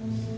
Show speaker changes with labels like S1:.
S1: Amen.